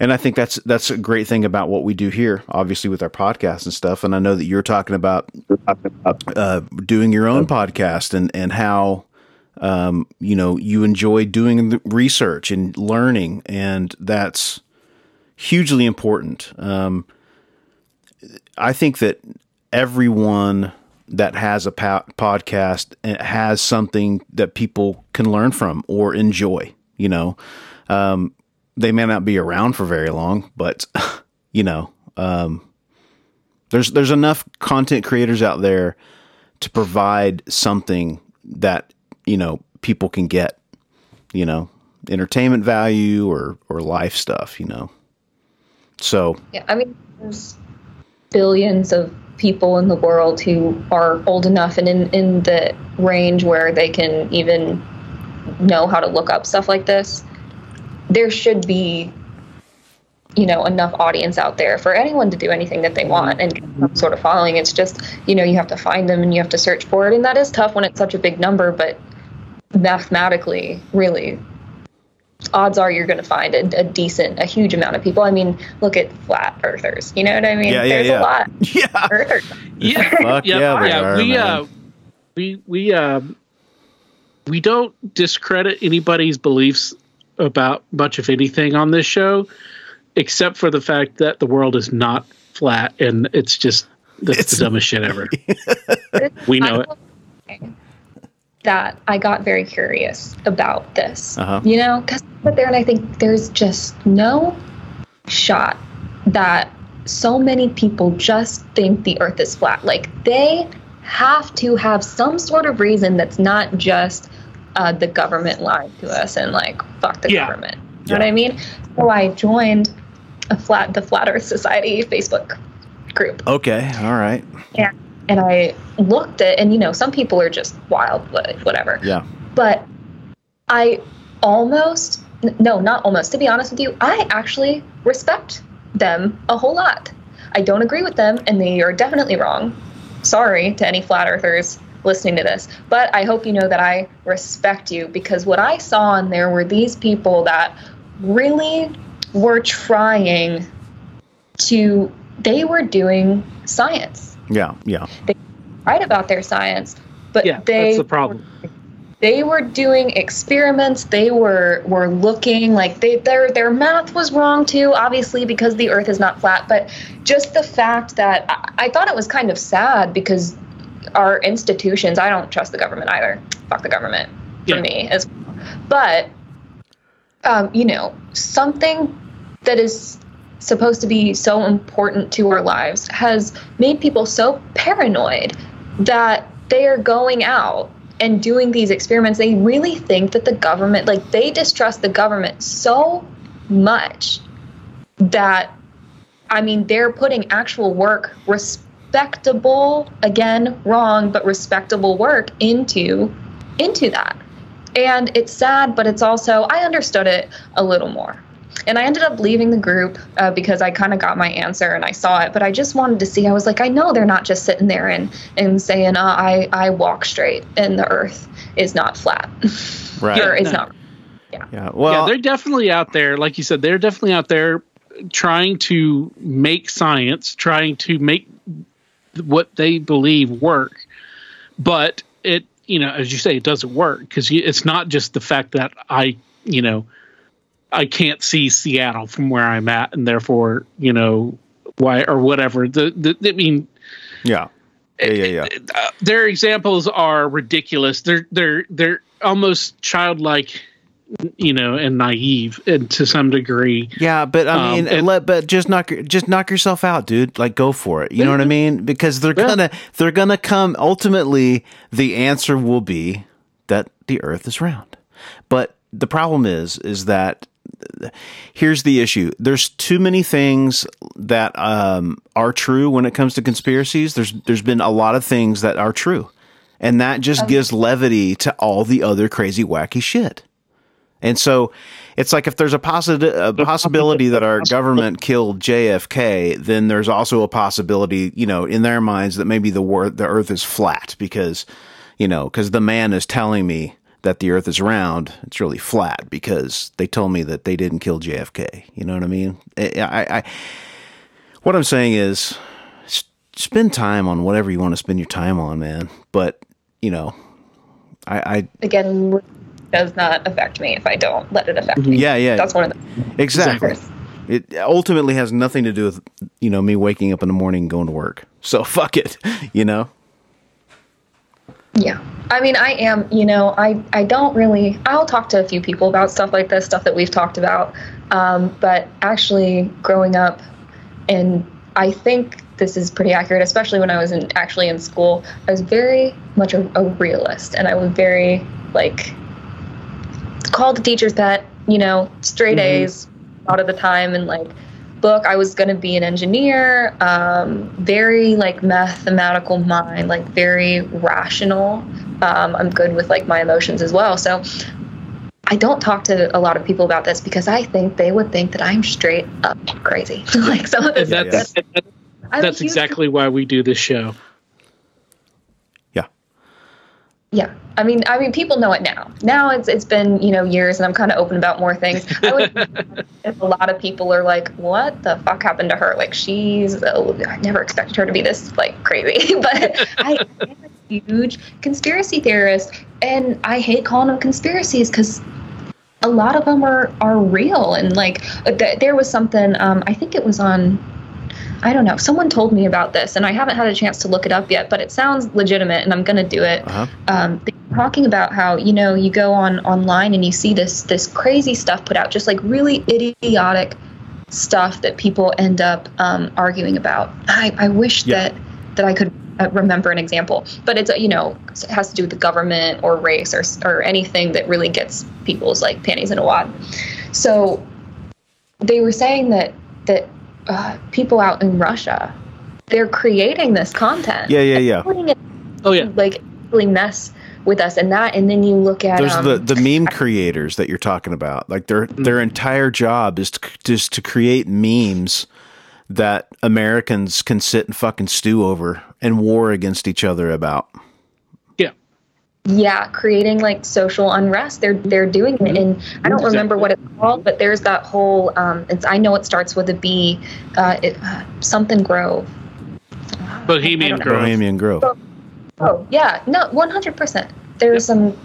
and I think that's that's a great thing about what we do here, obviously with our podcast and stuff. And I know that you're talking about uh, doing your own podcast and and how um, you know you enjoy doing research and learning, and that's hugely important. Um, I think that everyone that has a po- podcast has something that people can learn from or enjoy. You know, um, they may not be around for very long, but you know, um, there's there's enough content creators out there to provide something that you know people can get. You know, entertainment value or or life stuff. You know, so Yeah, I mean, there's billions of people in the world who are old enough and in, in the range where they can even know how to look up stuff like this. There should be, you know, enough audience out there for anyone to do anything that they want and sort of following. It's just, you know, you have to find them and you have to search for it. And that is tough when it's such a big number, but mathematically, really, odds are you're going to find a, a decent, a huge amount of people. I mean, look at flat earthers. You know what I mean? Yeah, yeah, There's yeah. a lot. yeah, Earthers. Yeah. Fuck yeah, they are, we uh we we uh we don't discredit anybody's beliefs about much of anything on this show except for the fact that the world is not flat and it's just that's It's- the dumbest shit ever. We know it. It. That I got very curious about this. Uh-huh. You know, because I sit there and I think there's just no shot that so many people just think the earth is flat. Like they have to have some sort of reason that's not just uh, the government lying to us and like fuck the Yeah. government. You know what I mean? So I joined a flat the Flat Earth Society Facebook group Okay, all right, and and I looked at and you know some people are just wild whatever. Yeah, but I almost no not almost to be honest with you I actually respect them a whole lot. I don't agree with them and they are definitely wrong. Sorry to any flat earthers listening to this but I hope you know that I respect you because what I saw in there were these people that really were trying to they were doing science yeah, yeah. right about their science, but Yeah, they that's the problem. they were doing experiments. They were were looking like they their their math was wrong too, obviously because the Earth is not flat. But just the fact that I, I thought it was kind of sad because our institutions. I don't trust the government either. Fuck the government for Yeah. me as. But um, you know something that is supposed to be so important to our lives has made people so paranoid that they are going out and doing these experiments. They really think that the government, like, they distrust the government so much that I mean, they're putting actual work, respectable, again, wrong, but respectable work into into that. And it's sad, but it's also I understood it a little more. And I ended up leaving the group uh, because I kind of got my answer and I saw it. But I just wanted to see. I was like, I know they're not just sitting there and and saying, uh, I I walk straight and the Earth is not flat, Right. or is no. not. Yeah. Well, yeah, they're definitely out there. Like you said, they're definitely out there trying to make science, trying to make what they believe work. But it, you know, as you say, it doesn't work because it's not just the fact that I, you know, I can't see Seattle from where I'm at, and therefore, you know, why or whatever. The, the I mean, yeah. Yeah, yeah, yeah. uh, their examples are ridiculous. They're they're they're almost childlike, you know, and naive, and to some degree. Yeah, but I Um, mean, and- let but just knock just knock yourself out, dude. Like go for it. You know what I mean? Because they're Yeah. gonna they're gonna come. Ultimately, the answer will be that the Earth is round. But the problem is, is that here's the issue. There's too many things that um, are true when it comes to conspiracies. There's there's been a lot of things that are true, and that just gives levity to all the other crazy wacky shit. And so it's like if there's a, possi- a possibility that our government killed JFK, then there's also a possibility, you know, in their minds that maybe the wor- the Earth is flat because, you know, because the man is telling me that the Earth is round. It's really flat because they told me that they didn't kill JFK. You know what I mean? Eh, I, I, I what I'm saying is, spend time on whatever you want to spend your time on, man. But you know, I, I Again, does not affect me if I don't let it affect me. yeah, yeah, That's one of the Exactly. It ultimately has nothing to do with you know me waking up in the morning and going to work. So fuck it, you know. Yeah. I mean, I am, you know, I, I don't really, I'll talk to a few people about stuff like this, stuff that we've talked about. Um, but actually, growing up, and I think this is pretty accurate, especially when I was in, actually in school, I was very much a, a realist. And I was very, like, called the teacher's pet, you know, straight A's a lot of the time. And, like, book i was going to be an engineer um, very like mathematical mind like very rational. Um, i'm good with like my emotions as well. So i don't talk to a lot of people about this because i think they would think that i'm straight up crazy. Like some of And this that's that- I'm that's exactly why we do this show. Yeah. Yeah, I mean, I mean, people know it now. Now it's it's been you know years, and I'm kind of open about more things. I would, if a lot of people are like, "What the fuck happened to her?" Like she's, oh, I never expected her to be this like crazy. but I am a huge conspiracy theorist, and I hate calling them conspiracies because a lot of them are are real. And like, th- there was something. Um, I think it was on I don't know. Someone told me about this, and I haven't had a chance to look it up yet, but it sounds legitimate, and I'm going to do it. Uh-huh. Um, talking about how you know you go on online and you see this this crazy stuff put out, just like really idiotic stuff that people end up um, arguing about. I, I wish Yeah. that that I could uh, remember an example, but it's uh, you know it has to do with the government or race or or anything that really gets people's like panties in a wad. So they were saying that that uh, people out in Russia they're creating this content. Yeah, yeah, yeah. It Oh yeah, like really mess with us and that, and then you look at There's um, the the meme creators that you're talking about. Like their their entire job is to, just to create memes that Americans can sit and fucking stew over and war against each other about. Yeah. yeah creating like social unrest they're they're doing it and i don't remember what it's called but there's that whole um it's i know it starts with a b uh, it, uh something grove Bohemian I don't know. Grove. Bohemian Grove. oh yeah no 100% there's some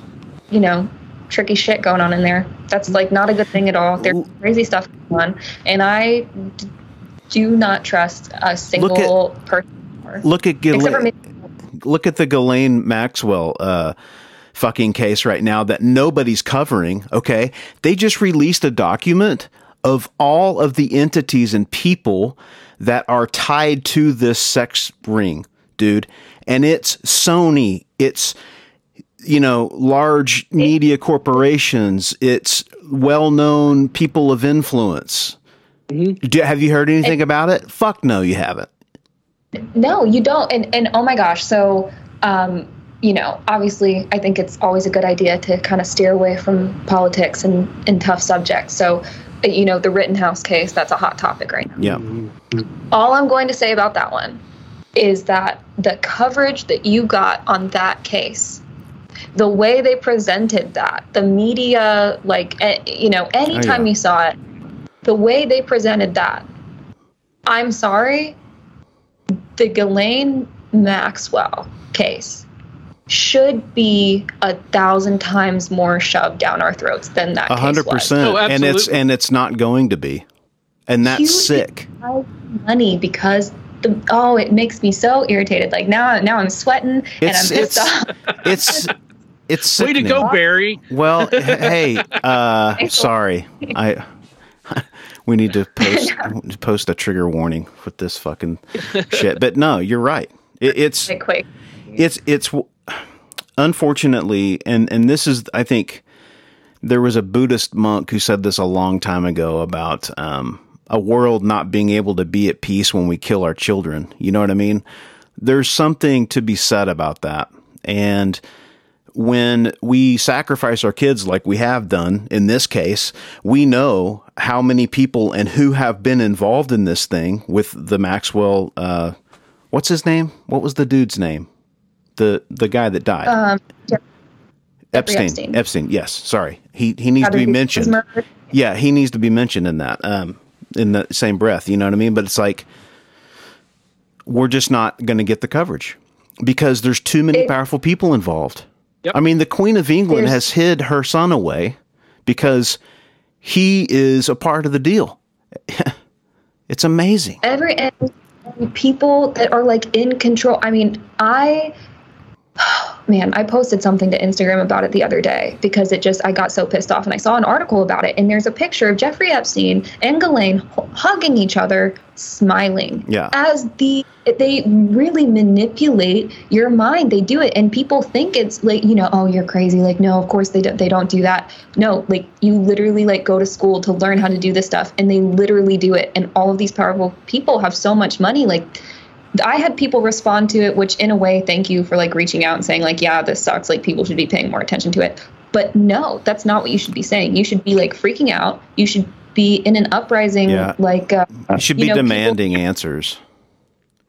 you know tricky shit going on in there that's like not a good thing at all there's crazy stuff going on and i d- do not trust a single person anymore. Look at except for Ghislaine, maybe look at the Ghislaine Maxwell uh, fucking case right now that nobody's covering. Okay, they just released a document of all of the entities and people that are tied to this sex ring, dude, and it's Sony, it's you know large media corporations, it's well-known people of influence. Do, have you heard anything about it? Fuck no, you haven't. No, you don't. And and oh my gosh, so um, you know, obviously, I think it's always a good idea to kind of steer away from politics and and tough subjects. So, you know, the Rittenhouse case that's a hot topic right now. Yeah. All I'm going to say about that one is that the coverage that you got on that case, the way they presented that, the media, like, you know, anytime yeah. you saw it, the way they presented that, I'm sorry, the Ghislaine Maxwell case should be a thousand times more shoved down our throats than that A hundred was. percent. Oh, And it's and it's not going to be. And that's Huge sick. money because the oh it makes me so irritated like now now i'm sweating and i'm pissed it's off it's it's Way to go, Barry. Well, h- hey, uh, sorry. I we need to post post a trigger warning with this fucking shit. But no, you're right. It, it's quick it's it's unfortunately, and and this is I think there was a Buddhist monk who said this a long time ago about um, a world not being able to be at peace when we kill our children. You know what I mean? There's something to be said about that, and when we sacrifice our kids like we have done in this case, we know how many people and who have been involved in this thing with the Maxwell. Uh, what's his name? What was the dude's name? The the guy that died. um Jeff- Epstein. Epstein. Epstein. Yes. Sorry. He he needs to be mentioned. Yeah, he needs to be mentioned in that. Um, in the same breath. You know what I mean? But it's like we're just not going to get the coverage because there's too many It- powerful people involved. Yep. I mean, the Queen of England There's- has hid her son away because he is a part of the deal. it's amazing. every and people that are like in control i mean i man i posted something to instagram about it the other day because it just i got so pissed off and i saw an article about it and there's a picture of jeffrey epstein and Ghislaine h- hugging each other smiling. Yeah. as the they really manipulate your mind. They do it and people think it's like you know oh you're crazy. Like no of course they don't they don't do that. No like you literally like go to school to learn how to do this stuff and they literally do it. And all of these powerful people have so much money. Like I had people respond to it, which in a way, thank you for like reaching out and saying like, yeah, this sucks. Like people should be paying more attention to it. But no, that's not what you should be saying. You should be like freaking out. You should be in an uprising, Yeah. like uh, You should you be know, people- demanding answers.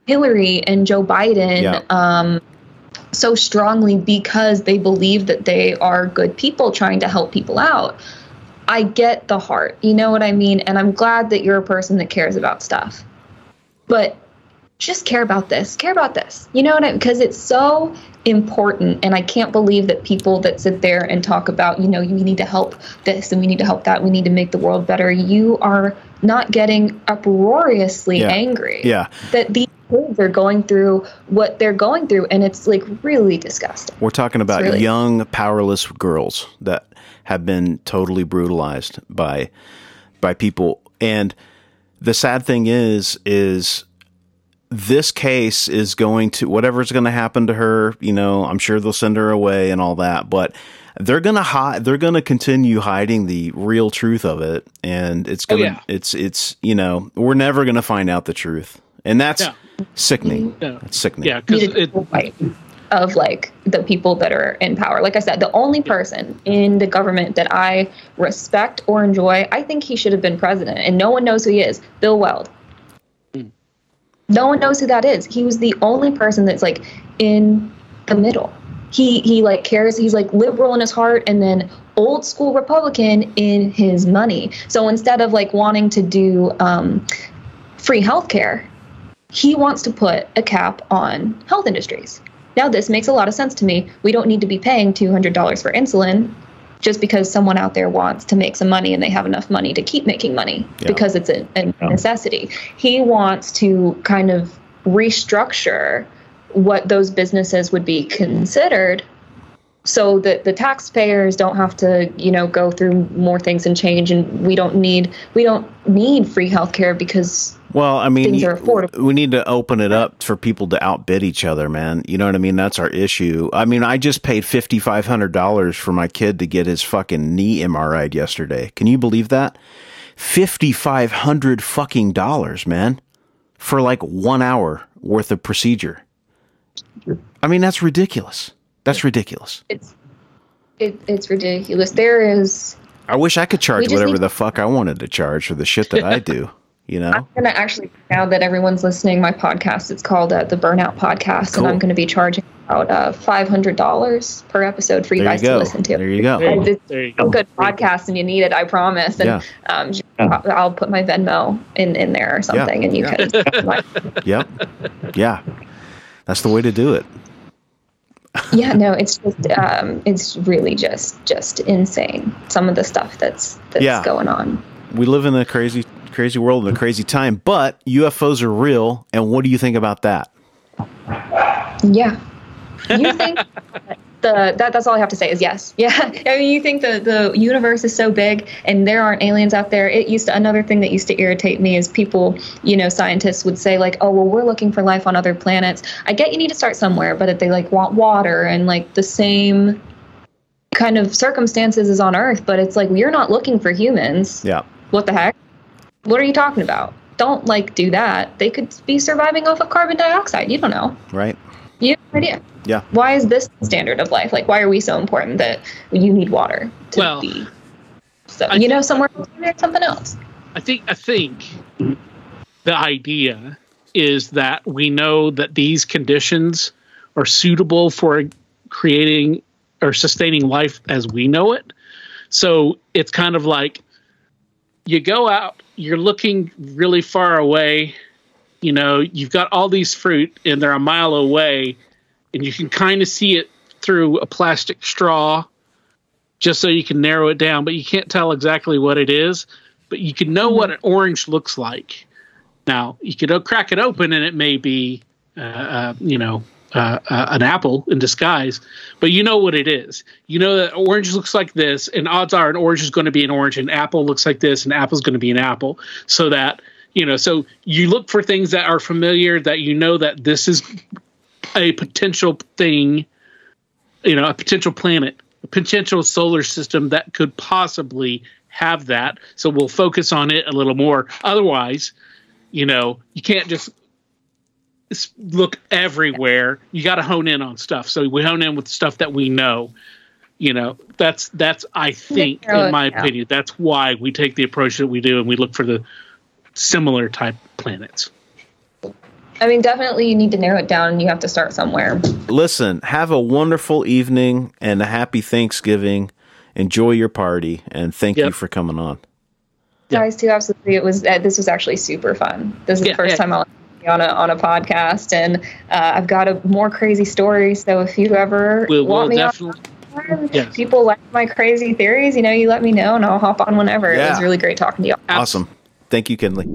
Hillary and Joe Biden Yeah. um, so strongly because they believe that they are good people trying to help people out. I get the heart, you know what I mean? And I'm glad that you're a person that cares about stuff. But just care about this, care about this, you know what I mean? Because it's so important. And I can't believe that people that sit there and talk about, you know, we need to help this and we need to help that, we need to make the world better. You are not getting uproariously Yeah. angry Yeah. that these kids are going through what they're going through and it's like really disgusting We're talking about really- young, powerless girls that have been totally brutalized by by people. And the sad thing is, is this case is going to whatever's going to happen to her. You know, I'm sure they'll send her away and all that, but they're gonna hide. They're gonna continue hiding the real truth of it, and it's oh, gonna. yeah. It's it's you know we're never gonna find out the truth, and that's Yeah. sickening. Yeah. That's sickening. Yeah, because needed it, to of like the people that are in power like i said the only person in the government that i respect or enjoy i think he should have been president and no one knows who he is bill weld no one knows who that is he was the only person that's like in the middle he he like cares he's like liberal in his heart and then old school republican in his money so instead of like wanting to do um, free healthcare he wants to put a cap on health industries. Now, this makes a lot of sense to me. We don't need to be paying $200 for insulin just because someone out there wants to make some money and they have enough money to keep making money Yeah. because it's a, a necessity. He wants to kind of restructure what those businesses would be considered so that the taxpayers don't have to you know go through more things and change and we don't need we don't need free healthcare because Well, I mean, things you- are affordable. we need to open it up for people to outbid each other, man. You know what I mean? That's our issue. I mean, I just paid fifty five hundred dollars for my kid to get his fucking knee MRI yesterday. Can you believe that? 5500 fucking dollars, man, for like 1 hour worth of procedure. I mean, that's ridiculous. That's ridiculous. It's it, it's ridiculous. There is. I wish I could charge whatever need- the fuck I wanted to charge for the shit that I do, you know? I'm gonna actually now that everyone's listening, my podcast it's called uh, the Burnout Podcast, Cool. and I'm gonna be charging about uh, five hundred dollars per episode for you There guys you to listen to. There you go. There, It's there you a go. good podcast, and you need it, I promise. And Yeah. um, just- I'll put my Venmo in in there or something, and you Yeah. can. Yep. Yeah. That's the way to do it. yeah, no, it's just um, it's really just just insane. Some of the stuff that's that's Yeah. going on. We live in a crazy, crazy world in a crazy time, but UFOs are real. And what do you think about that? Yeah. You think the that that's all I have to say is yes. Yeah. I mean you think the the universe is so big and there aren't aliens out there. It used to another thing that used to irritate me is people, you know, scientists would say like, "Oh, well, we're looking for life on other planets." I get you need to start somewhere, but if they like want water and like the same kind of circumstances as on Earth, but it's like we're not looking for humans. Yeah. What the heck? What are you talking about? Don't like do that. They could be surviving off of carbon dioxide. You don't know. Right. You have no idea. Yeah. Why is this the standard of life? Like, why are we so important that you need water to Well, be? So I you know, think- somewhere there's something else. I think I think the idea is that we know that these conditions are suitable for creating or sustaining life as we know it. So it's kind of like you go out, you're looking really far away, you know, you've got all these fruit and they're a mile away and you can kind of see it through a plastic straw just so you can narrow it down, but you can't tell exactly what it is but you can know what an orange looks like. Now you could crack it open and it may be, uh, uh, you know, uh, uh, an apple in disguise, but you know what it is. You know that orange looks like this, and odds are an orange is going to be an orange, and apple looks like this, and apple's going to be an apple. So that you know, so you look for things that are familiar that you know that this is a potential thing, you know, a potential planet, a potential solar system that could possibly have that. So we'll focus on it a little more. Otherwise, you know, you can't just look everywhere. You got to hone in on stuff. So we hone in with stuff that we know. You know, that's that's I think, narrow in my down. opinion, that's why we take the approach that we do, and we look for the similar type planets. I mean, definitely you need to narrow it down, and you have to start somewhere. Listen, have a wonderful evening and a happy Thanksgiving. Enjoy your party and thank you for coming on. Yeah. Guys, too, absolutely. It was uh, this was actually super fun. This is Yeah, the first yeah. time I'll be on a on a podcast, and uh, I've got a more crazy story. So if you ever We'll, we'll want me on, definitely. Yes. people like my crazy theories, you know, you let me know, and I'll hop on whenever. It was really great talking to you. Awesome. Thank you, Kinley.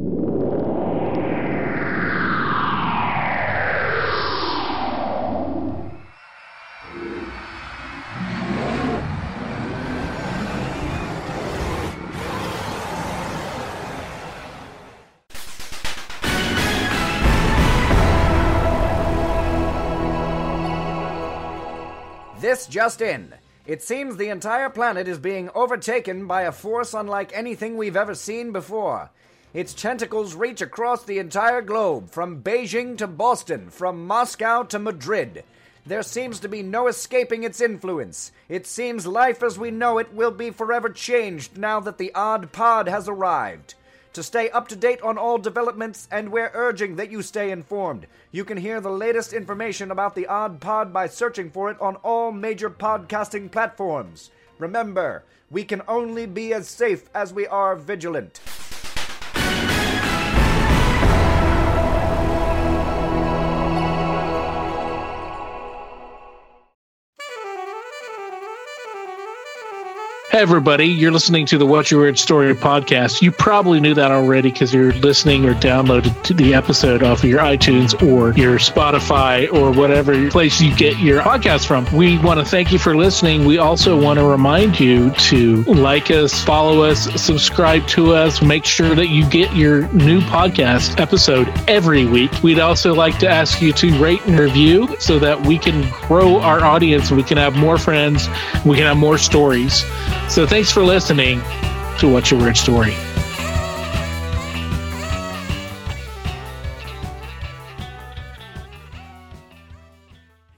This just in. It seems the entire planet is being overtaken by a force unlike anything we've ever seen before. Its tentacles reach across the entire globe, from Beijing to Boston, from Moscow to Madrid. There seems to be no escaping its influence. It seems life as we know it will be forever changed now that the odd pod has arrived. To stay up to date on all developments, and we're urging that you stay informed, you can hear the latest information about the Odd Pod by searching for it on all major podcasting platforms. Remember, we can only be as safe as we are vigilant. Hey, everybody, you're listening to the What's Your Weird Story podcast. You probably knew that already because you're listening or downloaded the episode off of your iTunes or your Spotify or whatever place you get your podcast from. We want to thank you for listening. We also want to remind you to like us, follow us, subscribe to us, make sure that you get your new podcast episode every week. We'd also like to ask you to rate and review so that we can grow our audience, we can have more friends, we can have more stories. So thanks for listening to What's Your Weird Story.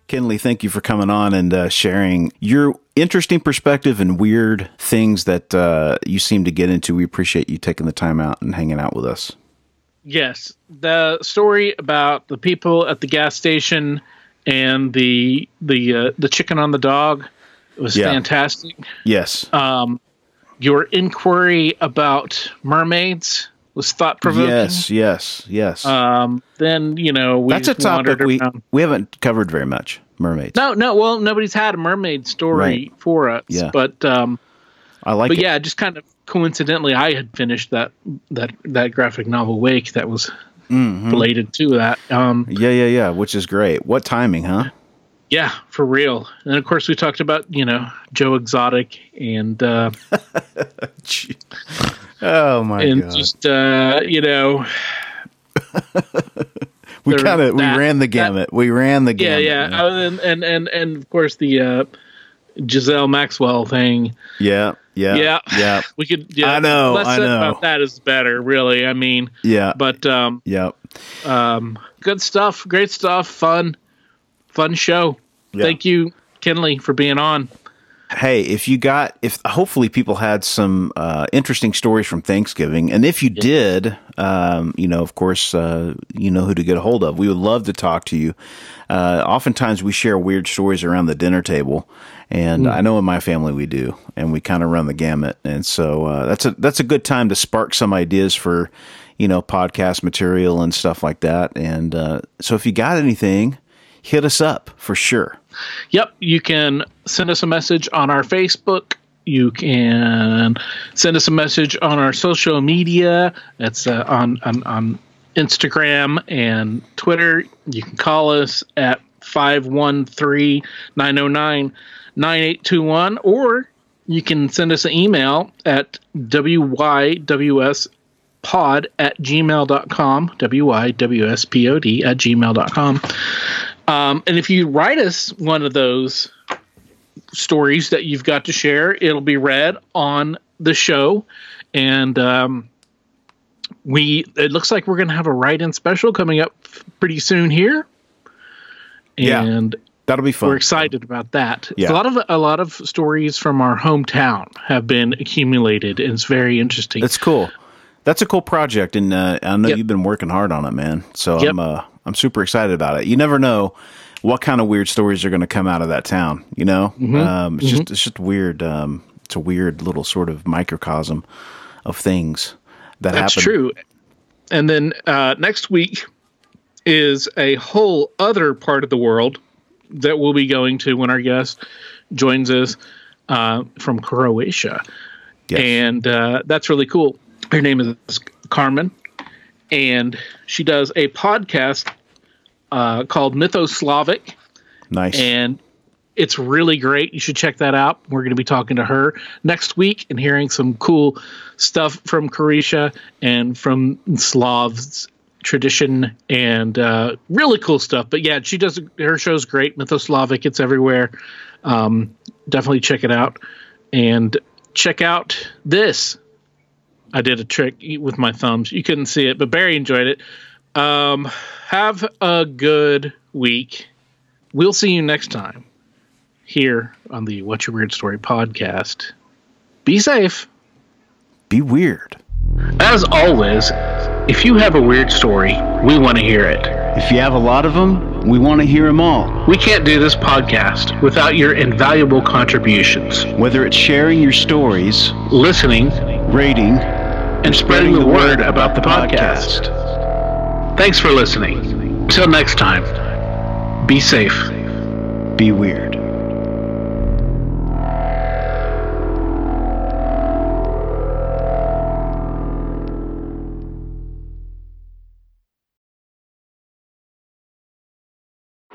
Kinley, thank you for coming on and uh, sharing your interesting perspective and weird things that uh, you seem to get into. We appreciate you taking the time out and hanging out with us. Yes. The story about the people at the gas station and the the uh, the chicken on the dog was Yeah. fantastic. Yes. Um, your inquiry about mermaids was thought provoking. yes, yes, yes. Um, then you know we That's a topic we, around. we haven't covered very much. Mermaids. No, no. Well, nobody's had a mermaid story Right. for us. Yeah. But um, I like but it. yeah, just kind of coincidentally, I had finished that that that graphic novel Wake that was Mm-hmm. related to that. Um, Yeah, yeah, yeah, which is great. What timing, huh? Yeah, for real. And of course, we talked about you know Joe Exotic and uh, Oh my and god. just uh, you know we kind of we ran the that- gamut. we ran the yeah gamut. yeah uh, and, and and and of course the uh, Giselle Maxwell thing. yeah, yeah, Yeah. yeah, We could yeah, I know, less I said know. about that is better. Really, I mean, yeah, but um, yeah. um, good stuff, great stuff, fun, fun show. Yeah. Thank you, Kinley, for being on. Hey, if you got, if hopefully people had some uh, interesting stories from Thanksgiving, and if you did, um, you know, of course, uh, you know who to get a hold of. We would love to talk to you. Uh, oftentimes, we share weird stories around the dinner table, and I know in my family we do, and we kind of run the gamut. And so uh, that's a that's a good time to spark some ideas for, you know, podcast material and stuff like that. And uh, so, if you got anything, hit us up for sure. Yep, you can send us a message on our Facebook. You can send us a message on our social media. That's uh, on, on on Instagram and Twitter. You can call us at 513-909-9821 or you can send us an email at wywspod at gmail.com wywspod at gmail.com um, and if you write us one of those stories that you've got to share, it'll be read on the show. And um, we it looks like we're going to have a write-in special coming up pretty soon here. Yeah. And That'll be fun. we're excited about that. Yeah. A lot of a lot of stories from our hometown have been accumulated, and it's very interesting. That's cool. That's a cool project, and uh, I know Yep. you've been working hard on it, man. So Yep. I'm uh, I'm super excited about it. You never know what kind of weird stories are going to come out of that town. You know, Mm-hmm. um, it's just it's just weird. Um, it's a weird little sort of microcosm of things that happen. That's happen. true. And then uh, next week is a whole other part of the world that we'll be going to when our guest joins us uh, from Croatia. Yes. And uh, that's really cool. Her name is Carmen, and she does a podcast uh, called Mythoslavic nice. and it's really great. You should check that out. We're going to be talking to her next week and hearing some cool stuff from Croatia and from Slavs tradition and uh, really cool stuff. But yeah, she does her show's great. Mythoslavic, it's everywhere. Um, definitely check it out and check out this. I did a trick with my thumbs. You couldn't see it, but Barry enjoyed it. Um, have a good week. We'll see you next time here on the What's Your Weird Story podcast. Be safe. Be weird. As always, if you have a weird story, we want to hear it. If you have a lot of them, we want to hear them all. We can't do this podcast without your invaluable contributions. Whether it's sharing your stories, Listening rating, and spreading the word about the podcast. Thanks for listening. Till next time, be safe. be weird.